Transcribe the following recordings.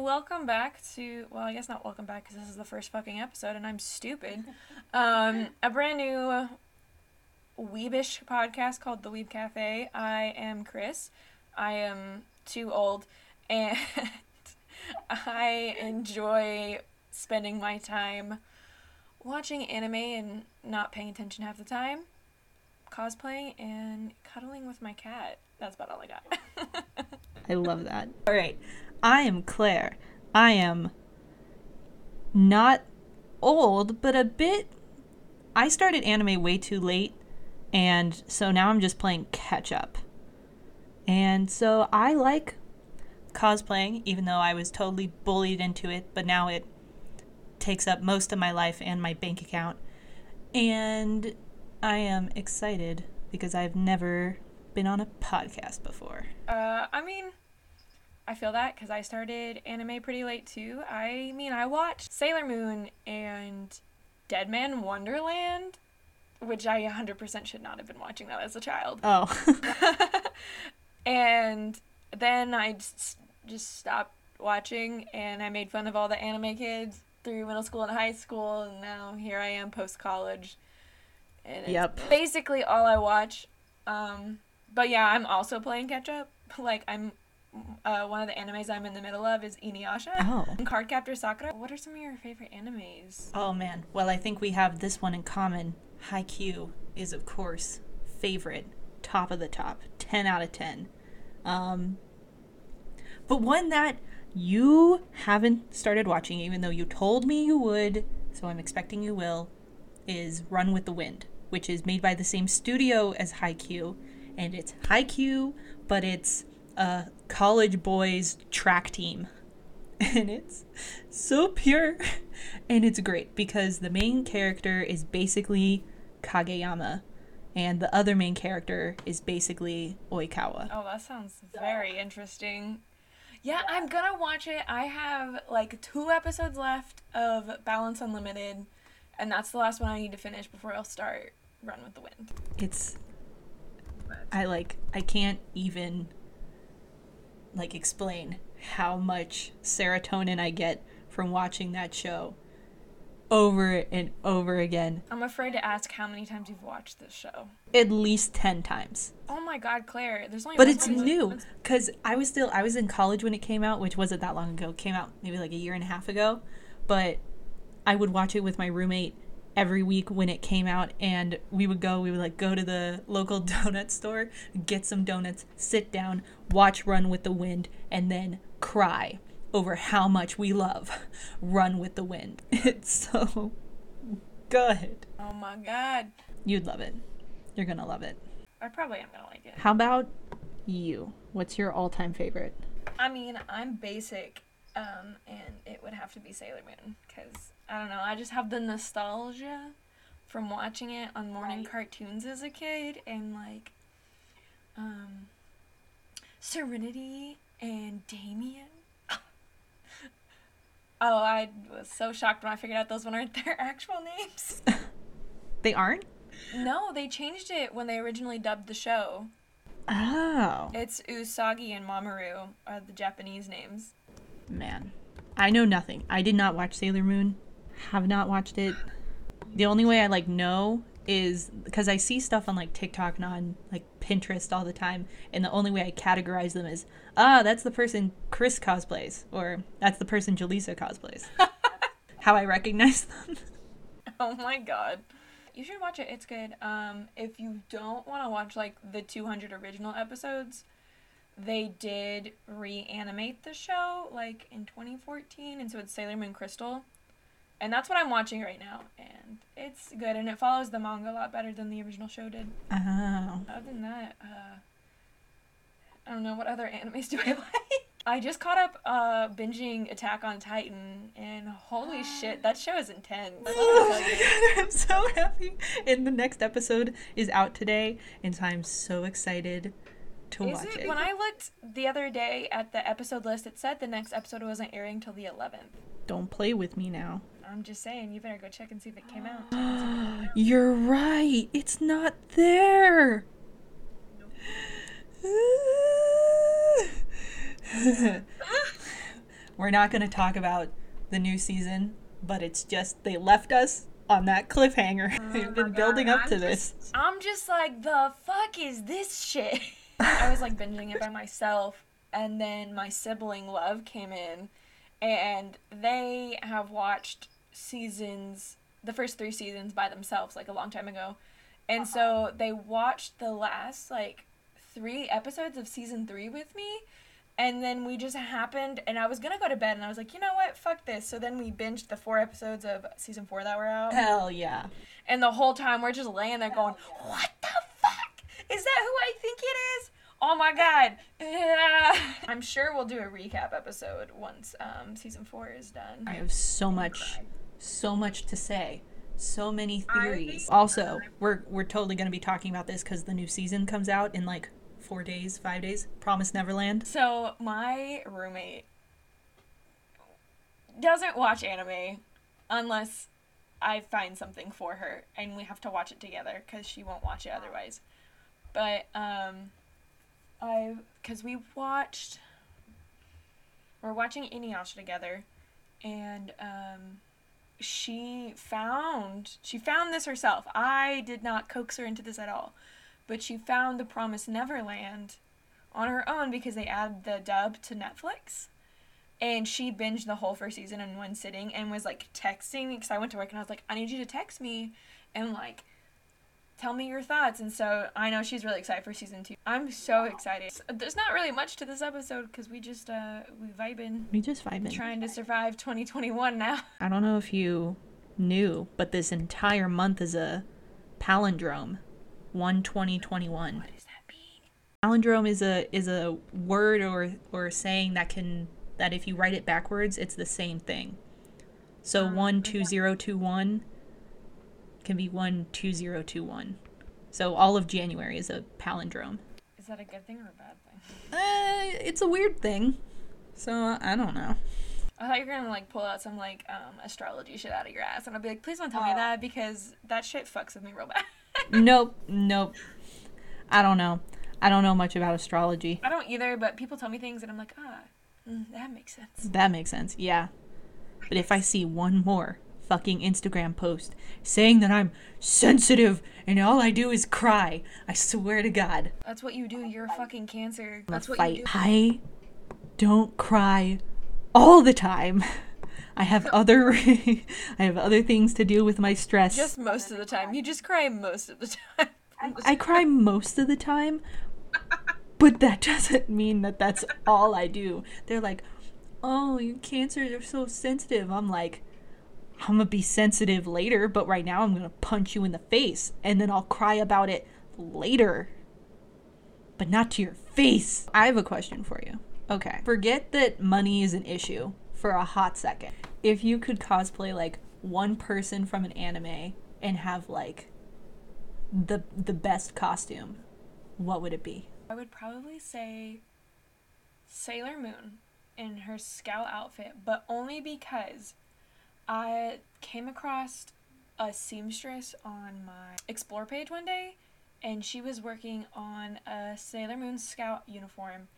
welcome back to, well, I guess not welcome back because this is the first fucking episode and I'm stupid. Um, a brand new weebish podcast called The Weeb Cafe. I am Chris. I am too old and I enjoy spending my time watching anime and not paying attention half the time, cosplaying, and cuddling with my cat. That's about all I got. I love that. All right. I am Claire. I am not old, but a bit. I started anime way too late, and so now I'm just playing catch up. And so I like cosplaying, even though I was totally bullied into it, but now it takes up most of my life and my bank account. And I am excited because I've never been on a podcast before. Uh, I mean, I feel that because I started anime pretty late too. I mean, I watched Sailor Moon and Deadman Wonderland, which I 100% should not have been watching that as a child. Oh. and then I just, just stopped watching and I made fun of all the anime kids through middle school and high school, and now here I am post college. And Yep. basically all I watch. Um, but yeah, I'm also playing catch up. Like I'm, uh, one of the animes I'm in the middle of is Inuyasha. Oh. And Cardcaptor Sakura. What are some of your favorite animes? Oh man. Well, I think we have this one in common. Haikyuu is, of course, favorite, top of the top, 10 out of 10. Um, but one that you haven't started watching, even though you told me you would, so I'm expecting you will, is Run with the Wind, which is made by the same studio as Haikyuu. And it's Haikyuu, but it's a college boys track team. And it's so pure. And it's great because the main character is basically Kageyama. And the other main character is basically Oikawa. Oh, that sounds very interesting. Yeah, I'm gonna watch it. I have like two episodes left of Balance Unlimited, and that's the last one I need to finish before I'll start Run with the Wind. It's I like I can't even like explain how much serotonin I get from watching that show over and over again I'm afraid to ask how many times you've watched this show. at least 10 times. Oh my god, Claire, there's only But it's new cuz I was still I was in college when it came out, which wasn't that long ago. It came out maybe like a year and a half ago, but I would watch it with my roommate every week when it came out and we would go we would like go to the local donut store get some donuts sit down watch run with the wind and then cry over how much we love run with the wind. It's so good. Oh my god. you'd love it. You're gonna love it. I probably am gonna like it. how about you? What's your all-time favorite? I mean, I'm basic, um, and it would have to be Sailor Moon, because, I don't know, I just have the nostalgia from watching it on morning cartoons as a kid, and, like, um, Serenity and Darien. oh, I was so shocked when I figured out those one aren't their actual names. they aren't no, they changed it when they originally dubbed the show. oh It's Usagi and Mamoru are the Japanese names. Man, I know nothing. I did not watch Sailor Moon. Have not watched it. The only way I like know is because I see stuff on like TikTok and on like Pinterest all the time, and the only way I categorize them is ah, that's the person Chris cosplays, or that's the person Jaleesa cosplays. How I recognize them. Oh my god. You should watch it. It's good. Um, if you don't want to watch like the 200 original episodes, they did reanimate the show like in 2014, and so it's Sailor Moon Crystal, and that's what I'm watching right now, and it's good, and it follows the manga a lot better than the original show did. Oh, Other than that, uh, I don't know what other animes do I like. I just caught up uh, binging Attack on Titan, and holy shit, that show is intense. Oh god, I'm so happy! And the next episode is out today, and so I'm so excited to Is watch it? it. When I looked the other day at the episode list, it said the next episode wasn't airing till the 11th. Don't play with me now. I'm just saying, you better go check and see if it came out. You're right. It's not there. we're not going to talk about the new season, but it's just they left us on that cliffhanger. They've oh been building up to this. I'm just like, the fuck is this shit? I was like binging it by myself, and then my sibling Love came in, and they have watched seasons, the first three seasons by themselves, like a long time ago. And so uh-huh. they watched the last, like, three episodes of season three with me. And then we just happened, and I was gonna go to bed, and I was like, you know what, fuck this. So then we binged the four episodes of season four that were out. Hell yeah. And the whole time we're just laying there going, What the fuck? Is that who I think it is? Oh my god. Yeah. I'm sure we'll do a recap episode once um, season four is done. I have so much, so much to say. So many theories. Also, we're we're totally gonna be talking about this because the new season comes out in like four days, five days. Promise Neverland. So my roommate doesn't watch anime unless I find something for her and we have to watch it together because she won't watch it otherwise. But um, I because we watched we're watching Inuyasha together, and um, she found she found this herself. I did not coax her into this at all, but she found the Promised Neverland on her own because they added the dub to Netflix. And she binged the whole first season in one sitting and was like texting me because I went to work and I was like, I need you to text me and like tell me your thoughts. And so I know she's really excited for season two. I'm so excited. There's not really much to this episode because we just uh we vibing, We just vibing. trying to survive 2021 now. I don't know if you knew, but this entire month is a palindrome. 1 2021. What does that mean? Palindrome is a is a word or or saying that can that if you write it backwards, it's the same thing. So one two zero two one can be one two zero two one. So all of January is a palindrome. Is that a good thing or a bad thing? Uh, it's a weird thing. So I don't know. I thought you were gonna like pull out some like um astrology shit out of your ass, and I'd be like, please don't tell me that because that shit fucks with me real bad. nope, nope. I don't know. I don't know much about astrology. I don't either, but people tell me things, and I'm like, ah, mm, that makes sense. That makes sense. Yeah. But if I see one more fucking Instagram post saying that I'm sensitive and all I do is cry, I swear to God, That's what you do. You're a fucking cancer. That's what fight. you do. I don't cry all the time. I have other I have other things to do with my stress. Just most of the time. You just cry most of the time. I cry most of the time, but that doesn't mean that that's all I do. They're like, "Oh, you cancers are so sensitive." I'm like, "I'm gonna be sensitive later, but right now I'm gonna punch you in the face, and then I'll cry about it later, but not to your face." I have a question for you. Okay, forget that money is an issue for a hot second. If you could cosplay like one person from an anime and have like the the best costume, what would it be? I would probably say Sailor Moon in her scout outfit, but only because I came across a seamstress on my explore page one day and she was working on a Sailor Moon scout uniform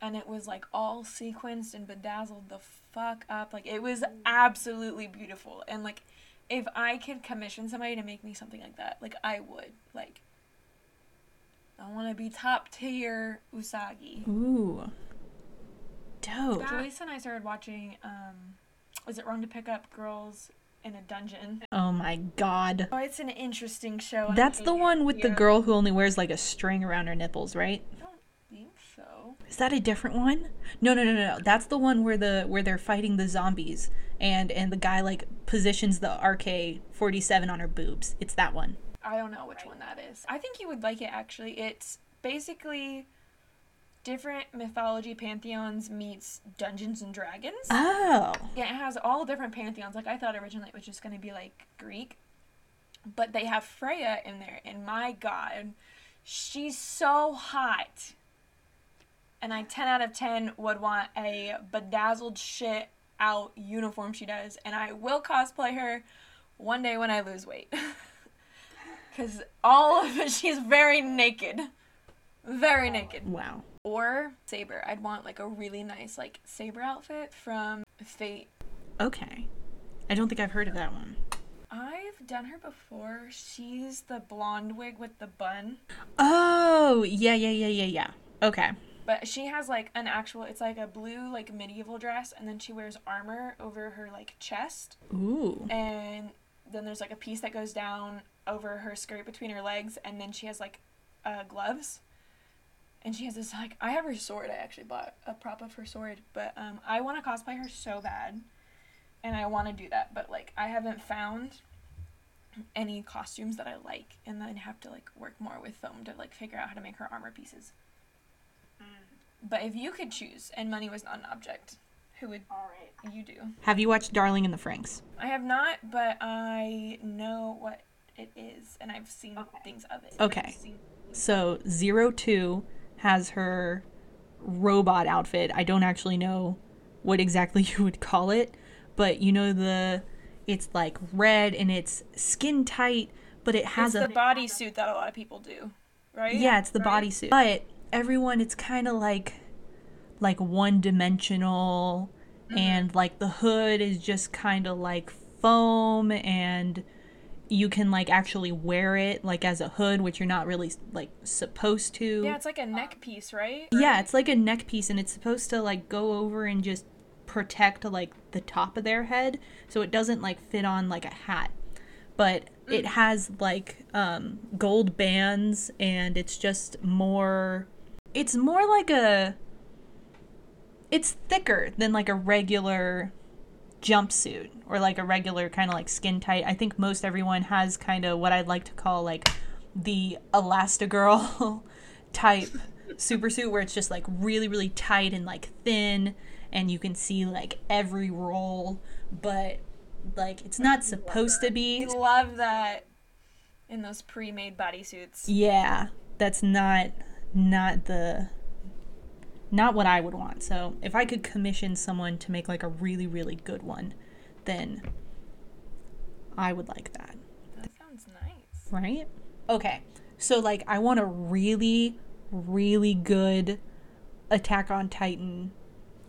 and it was like all sequenced and bedazzled the fuck up. Like it was absolutely beautiful. And like if I could commission somebody to make me something like that, like I would. Like I want to be top tier Usagi. Ooh. Dope. Joyce and I started watching. Um, is it wrong to pick up girls in a dungeon? Oh my god. Oh, it's an interesting show. That's the one with the girl who only wears like a string around her nipples, right? I don't think so. Is that a different one? No, no, no, no. That's the one where the where they're fighting the zombies and and the guy like positions the RK-47 on her boobs. It's that one. I don't know which one that is. I think you would like it actually. It's basically different mythology pantheons meets Dungeons and Dragons. Oh. Yeah, it has all different pantheons. Like I thought originally it was just gonna be like Greek, but they have Freya in there, and my God, she's so hot. And I ten out of ten would want a bedazzled shit out uniform she does, and I will cosplay her one day when I lose weight. Cause all of it, she's very naked, very oh, naked. Wow. Or Saber. I'd want like a really nice like Saber outfit from Fate. Okay. I don't think I've heard of that one. I've done her before. She's the blonde wig with the bun. Oh, yeah, yeah, yeah, yeah, yeah. Okay. But she has like an actual it's like a blue like medieval dress and then she wears armor over her like chest Ooh. and then there's like a piece that goes down over her skirt between her legs and then she has like uh, gloves and she has this like i have her sword i actually bought a prop of her sword but um, i want to cosplay her so bad and i want to do that but like i haven't found any costumes that i like and then have to like work more with foam to like figure out how to make her armor pieces but if you could choose and money was not an object who would you do Have you watched Darling in the Franxx? I have not, but I know what it is, and I've seen things of it. Okay. Seen- So, Zero Two has her robot outfit. I don't actually know what exactly you would call it, but you know the it's like red and it's skin tight, but it has it's a the bodysuit that a lot of people do, right? Yeah, it's the Right? bodysuit. But everyone, it's kind of like like one dimensional, mm-hmm. and like the hood is just kind of like foam, and you can like actually wear it like as a hood, which you're not really like supposed to. Yeah, it's like a neck piece, right? Yeah, it's like a neck piece, and it's supposed to like go over and just protect like the top of their head, so it doesn't like fit on like a hat. But it has like um, gold bands, and it's just more. It's more like a. It's thicker than like a regular jumpsuit or like a regular kind of like skin tight. I think most everyone has kind of what I'd like to call like the Elastigirl type super suit where it's just like really really tight and like thin and you can see like every roll but like it's not supposed to be I love that in those pre-made bodysuits. yeah that's not not the not what i would want. So if i could commission someone to make like a really really good one then i would like that. That sounds nice. right? Okay. So like i want a really really good attack on titan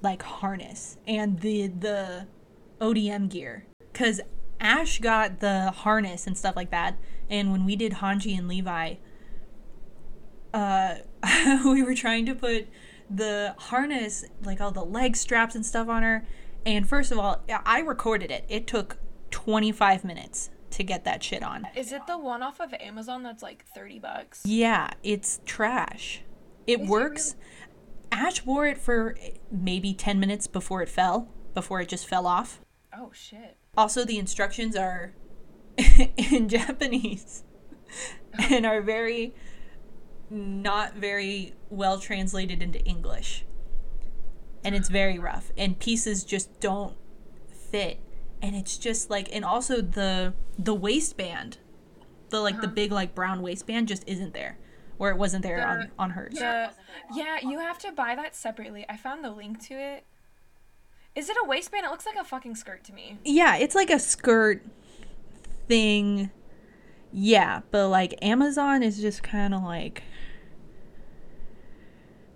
like harness and the the odm gear. Because ash got the harness and stuff like that and when we did hanji and levi uh we were trying to put the harness like all the leg straps and stuff on her. And first of all i recorded it. It took 25 minutes to get that shit on. Is it the one off of Amazon that's like 30 bucks? yeah it's trash. It Is it works. ash wore it for maybe 10 minutes before it fell before it just fell off. Oh shit. also the instructions are in japanese and are very not very well translated into english and it's very rough and pieces just don't fit and it's just like and also the the waistband the like the uh-huh. big like brown waistband just isn't there where it wasn't there on The- on hers The, yeah, you have to buy that separately. I found the link to it. Is it a waistband? It looks like a fucking skirt to me. yeah it's like a skirt thing yeah but like amazon is just kind of like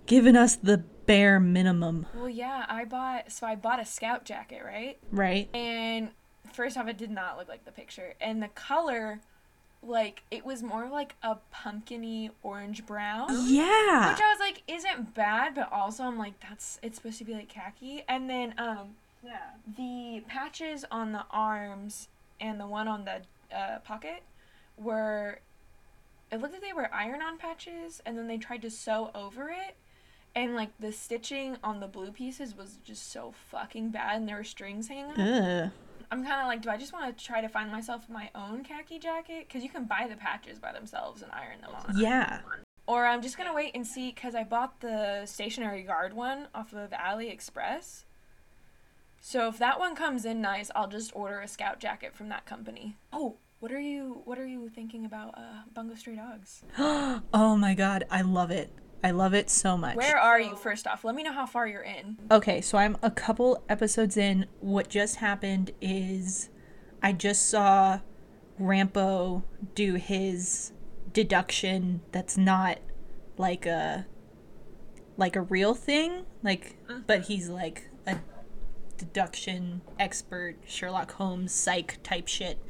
giving us the bare minimum Well, yeah, I bought so I bought a scout jacket, right? right And first off, it did not look like the picture, and the color, like it was more like a pumpkiny orange brown. yeah Which I was like, isn't bad, but also I'm like, that's it's supposed to be like khaki. And then um yeah the patches on the arms and the one on the uh, pocket were it looked like they were iron-on patches and then they tried to sew over it and like the stitching on the blue pieces was just so fucking bad and there were strings hanging. Ugh. i'm kind of like do i just want to try to find myself my own khaki jacket? Because you can buy the patches by themselves and iron them on. Yeah. Or i'm just gonna wait and see because i bought the stationary guard one off of aliexpress. So if that one comes in nice i'll just order a scout jacket from that company. Oh what are you what are you thinking about uh bungo stray dogs oh my god i love it i love it so much where are you first off let me know how far you're in Okay, so I'm a couple episodes in. What just happened is I just saw Rampo do his deduction that's not like a like a real thing, like Mm-hmm. but he's like a deduction expert, Sherlock Holmes psych type shit.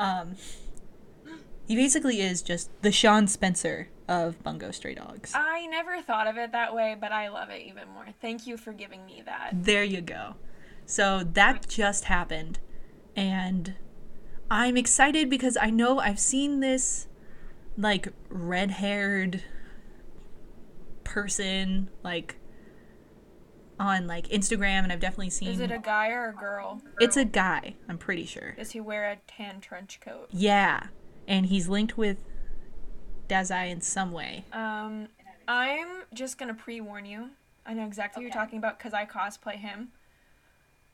Um, he basically is just the Sean Spencer of Bungo Stray Dogs. I never thought of it that way, but I love it even more. Thank you for giving me that. There you go. So that just happened. And I'm excited because I know I've seen this like red haired person like on like Instagram and I've definitely seen Is it a guy or a girl? it's a guy, I'm pretty sure. Does he wear a tan trench coat? Yeah. And he's linked with Dazai in some way. Um, I'm just gonna pre-warn you. I know exactly what you're talking about because I cosplay him.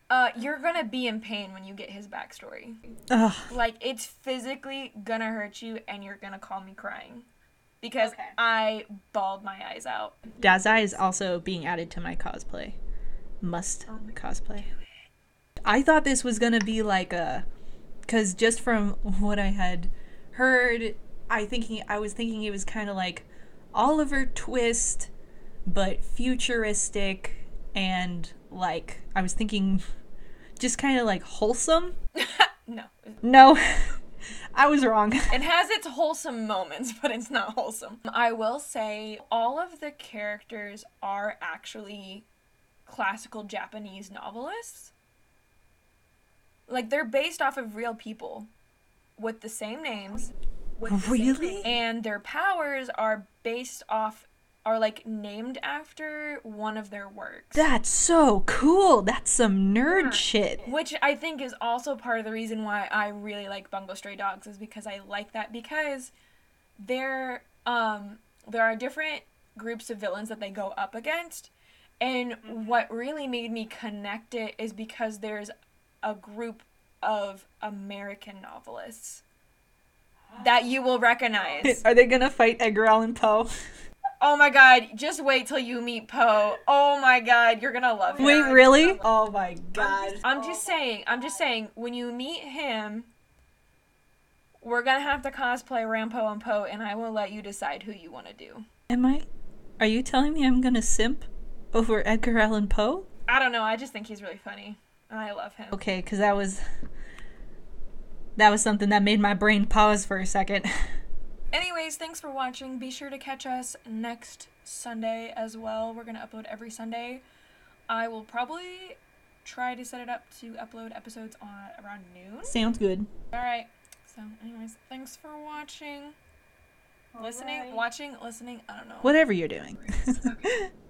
Uh, you're gonna be in pain when you get his backstory. Ugh. Like it's physically gonna hurt you, and you're gonna call me crying because Okay. I bawled my eyes out. Dazai is also being added to my cosplay. Must oh cosplay. I thought this was gonna be like a, cause just from what I had heard, I thinking I was thinking it was kind of like Oliver Twist, but futuristic and like I was thinking, just kind of like wholesome. No, No, I was wrong. it has its wholesome moments, but it's not wholesome. I will say all of the characters are actually classical Japanese novelists. Like they're based off of real people with the same names. with the same Really? name, And their powers are based off are like named after one of their works. That's so cool. That's some nerd shit. Which I think is also part of the reason why I really like Bungo Stray Dogs is because I like that because there um there are different groups of villains that they go up against and what really made me connect it is because there's a group of American novelists that you will recognize. Are they gonna fight Edgar Allan Poe? Oh my god, just wait till you meet Poe. Oh my god, you're gonna love him. Wait, really? Oh my god. I'm just saying, I'm just saying, when you meet him, we're gonna have to cosplay Rampo and Poe, and I will let you decide who you want to do. Am I? Are you telling me I'm gonna simp over Edgar Allan Poe? I don't know, I just think he's really funny. and I love him. Okay, because that was that was something that made my brain pause for a second. Anyways, thanks for watching. Be sure to catch us next Sunday as well. We're gonna upload every Sunday. I will probably try to set it up to upload episodes on around noon. Sounds good. All right. So, anyways, thanks for watching. Listening, Alright. watching, listening. I don't know. Whatever you're doing.